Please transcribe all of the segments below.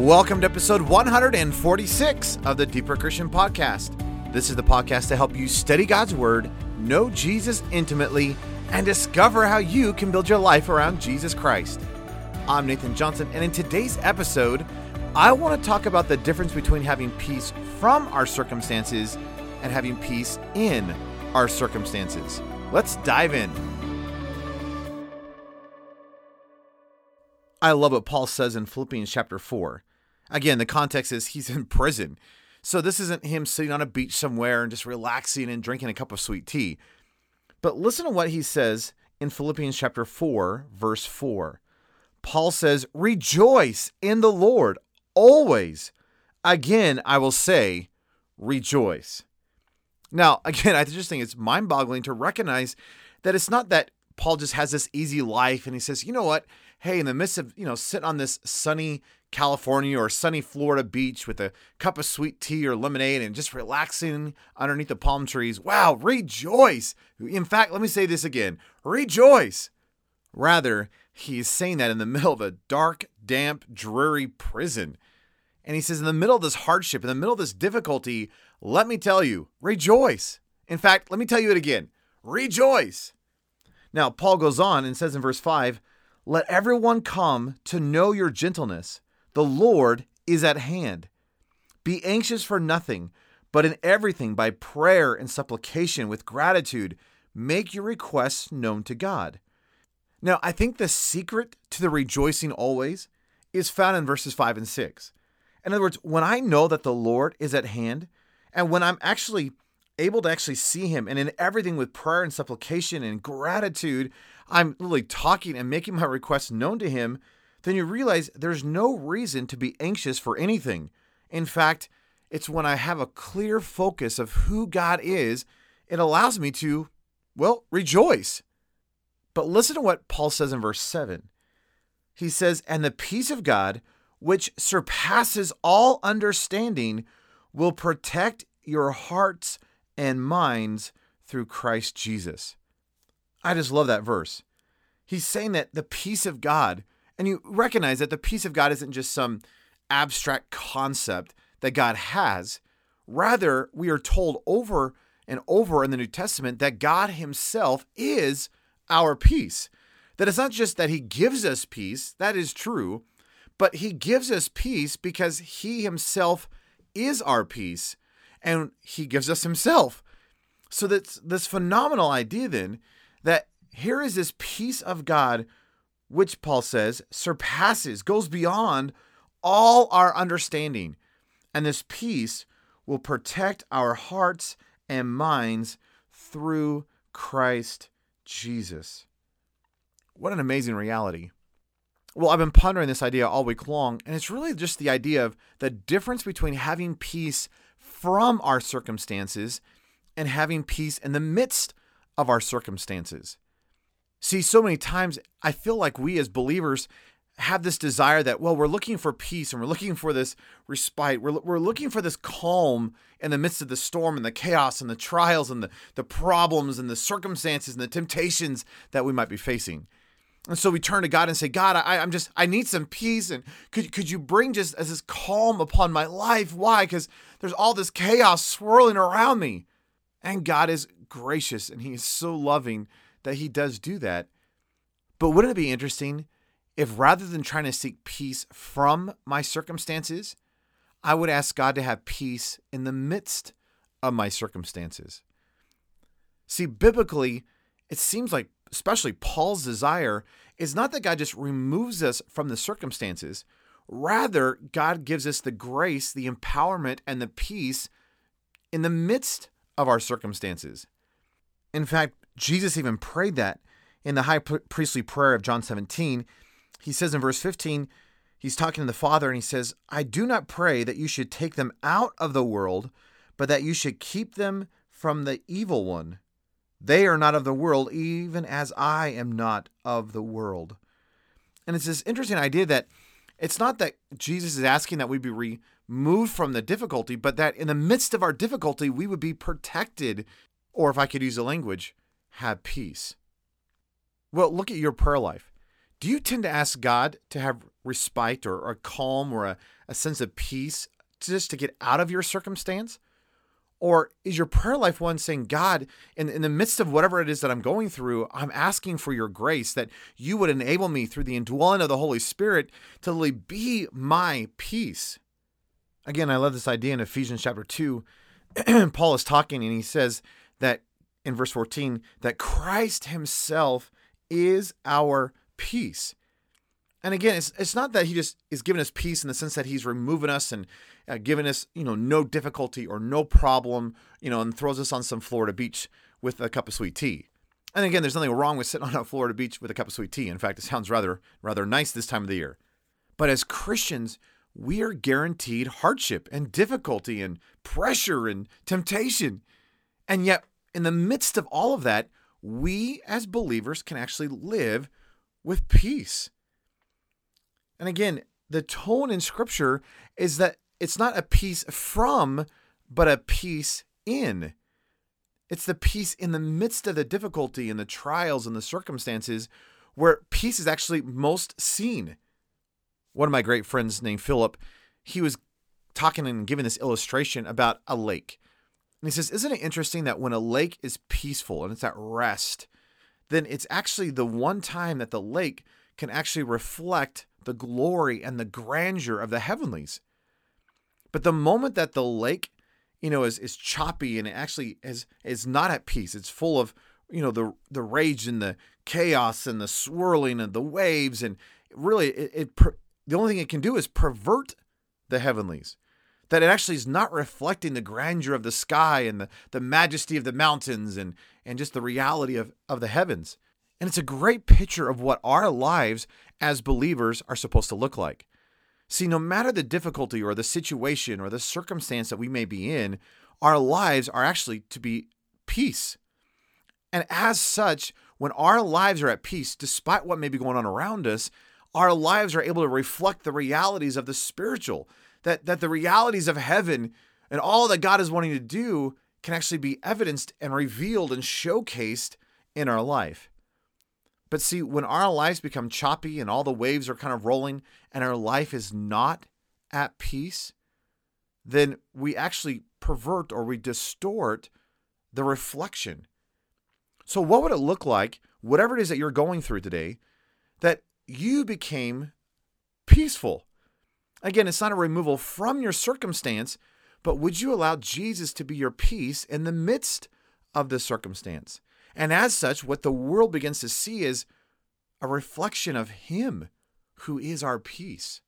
Welcome to episode 146 of the Deeper Christian Podcast. This is the podcast to help you study God's Word, know Jesus intimately, and discover how you can build your life around Jesus Christ. I'm Nathan Johnson, and in today's episode, I want to talk about the difference between having peace from our circumstances and having peace in our circumstances. Let's dive in. I love what Paul says in Philippians chapter 4. Again, the context is he's in prison. So this isn't him sitting on a beach somewhere and just relaxing and drinking a cup of sweet tea. But listen to what he says in Philippians chapter 4, verse 4. Paul says, Rejoice in the Lord always. Again, I will say, rejoice. Now, again, I just think it's mind boggling to recognize that it's not that Paul just has this easy life and he says, you know what? Hey, in the midst of, you know, sitting on this sunny California or sunny Florida beach with a cup of sweet tea or lemonade and just relaxing underneath the palm trees, wow, rejoice. In fact, let me say this again rejoice. Rather, he is saying that in the middle of a dark, damp, dreary prison. And he says, in the middle of this hardship, in the middle of this difficulty, let me tell you, rejoice. In fact, let me tell you it again rejoice. Now, Paul goes on and says in verse 5 let everyone come to know your gentleness. The Lord is at hand. Be anxious for nothing, but in everything by prayer and supplication with gratitude, make your requests known to God. Now, I think the secret to the rejoicing always is found in verses 5 and 6. In other words, when I know that the Lord is at hand, and when I'm actually able to actually see Him, and in everything with prayer and supplication and gratitude, I'm literally talking and making my requests known to him, then you realize there's no reason to be anxious for anything. In fact, it's when I have a clear focus of who God is, it allows me to, well, rejoice. But listen to what Paul says in verse 7. He says, And the peace of God, which surpasses all understanding, will protect your hearts and minds through Christ Jesus. I just love that verse. He's saying that the peace of God, and you recognize that the peace of God isn't just some abstract concept that God has. Rather, we are told over and over in the New Testament that God Himself is our peace. That it's not just that He gives us peace, that is true, but He gives us peace because He Himself is our peace and He gives us Himself. So that's this phenomenal idea then that here is this peace of God, which Paul says surpasses, goes beyond all our understanding. And this peace will protect our hearts and minds through Christ Jesus. What an amazing reality. Well, I've been pondering this idea all week long, and it's really just the idea of the difference between having peace from our circumstances and having peace in the midst of our circumstances. See, so many times I feel like we as believers have this desire that, well, we're looking for peace and we're looking for this respite. We're, we're looking for this calm in the midst of the storm and the chaos and the trials and the, the problems and the circumstances and the temptations that we might be facing. And so we turn to God and say, God, I, I'm just, I need some peace. And could, could you bring just as this calm upon my life? Why? Because there's all this chaos swirling around me. And God is gracious and he is so loving that he does do that. But wouldn't it be interesting if rather than trying to seek peace from my circumstances, I would ask God to have peace in the midst of my circumstances? See, biblically, it seems like, especially Paul's desire, is not that God just removes us from the circumstances. Rather, God gives us the grace, the empowerment, and the peace in the midst of our circumstances. In fact, Jesus even prayed that in the high priestly prayer of John 17. He says in verse 15, he's talking to the Father and he says, I do not pray that you should take them out of the world, but that you should keep them from the evil one. They are not of the world, even as I am not of the world. And it's this interesting idea that it's not that Jesus is asking that we be removed from the difficulty, but that in the midst of our difficulty, we would be protected, or if I could use the language, have peace. Well, look at your prayer life. Do you tend to ask God to have respite or, or calm or a, a sense of peace just to get out of your circumstance? Or is your prayer life one saying, God, in, in the midst of whatever it is that I'm going through, I'm asking for your grace that you would enable me through the indwelling of the Holy Spirit to really be my peace? Again, I love this idea in Ephesians chapter 2. Paul is talking and he says that in verse 14, that Christ himself is our peace. And again, it's, it's not that he just is giving us peace in the sense that he's removing us and uh, giving us, you know, no difficulty or no problem, you know, and throws us on some Florida beach with a cup of sweet tea. And again, there's nothing wrong with sitting on a Florida beach with a cup of sweet tea. In fact, it sounds rather rather nice this time of the year. But as Christians, we are guaranteed hardship and difficulty and pressure and temptation. And yet, in the midst of all of that, we as believers can actually live with peace. And again, the tone in scripture is that it's not a peace from, but a peace in. It's the peace in the midst of the difficulty and the trials and the circumstances where peace is actually most seen. One of my great friends named Philip, he was talking and giving this illustration about a lake. And he says, Isn't it interesting that when a lake is peaceful and it's at rest, then it's actually the one time that the lake can actually reflect the glory and the grandeur of the heavenlies. But the moment that the lake, you know, is is choppy and it actually is is not at peace, it's full of, you know, the the rage and the chaos and the swirling and the waves and really it, it the only thing it can do is pervert the heavenlies. That it actually is not reflecting the grandeur of the sky and the, the majesty of the mountains and, and just the reality of, of the heavens. And it's a great picture of what our lives as believers are supposed to look like. See, no matter the difficulty or the situation or the circumstance that we may be in, our lives are actually to be peace. And as such, when our lives are at peace, despite what may be going on around us, our lives are able to reflect the realities of the spiritual, that, that the realities of heaven and all that God is wanting to do can actually be evidenced and revealed and showcased in our life. But see, when our lives become choppy and all the waves are kind of rolling and our life is not at peace, then we actually pervert or we distort the reflection. So, what would it look like, whatever it is that you're going through today, that you became peaceful? Again, it's not a removal from your circumstance, but would you allow Jesus to be your peace in the midst of the circumstance? And as such, what the world begins to see is a reflection of Him who is our peace.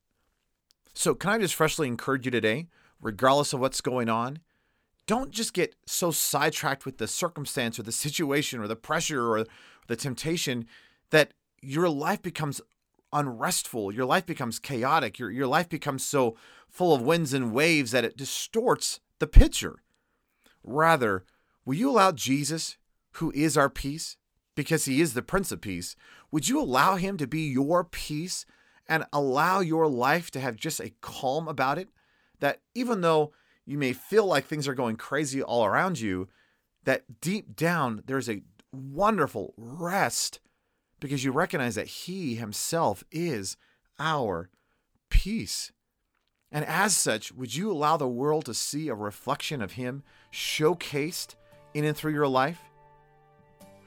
So, can I just freshly encourage you today, regardless of what's going on, don't just get so sidetracked with the circumstance or the situation or the pressure or the temptation that your life becomes unrestful, your life becomes chaotic, your, your life becomes so full of winds and waves that it distorts the picture. Rather, will you allow Jesus, who is our peace, because he is the Prince of Peace, would you allow him to be your peace and allow your life to have just a calm about it? That even though you may feel like things are going crazy all around you, that deep down there's a wonderful rest because you recognize that he himself is our peace. And as such, would you allow the world to see a reflection of him showcased in and through your life?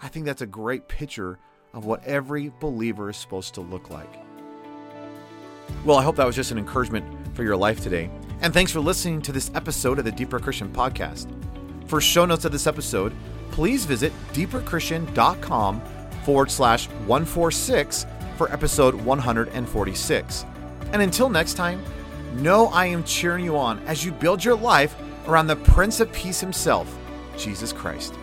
I think that's a great picture of what every believer is supposed to look like. Well, I hope that was just an encouragement for your life today. And thanks for listening to this episode of the Deeper Christian Podcast. For show notes of this episode, please visit deeperchristian.com forward slash 146 for episode 146. And until next time, know I am cheering you on as you build your life around the Prince of Peace himself, Jesus Christ.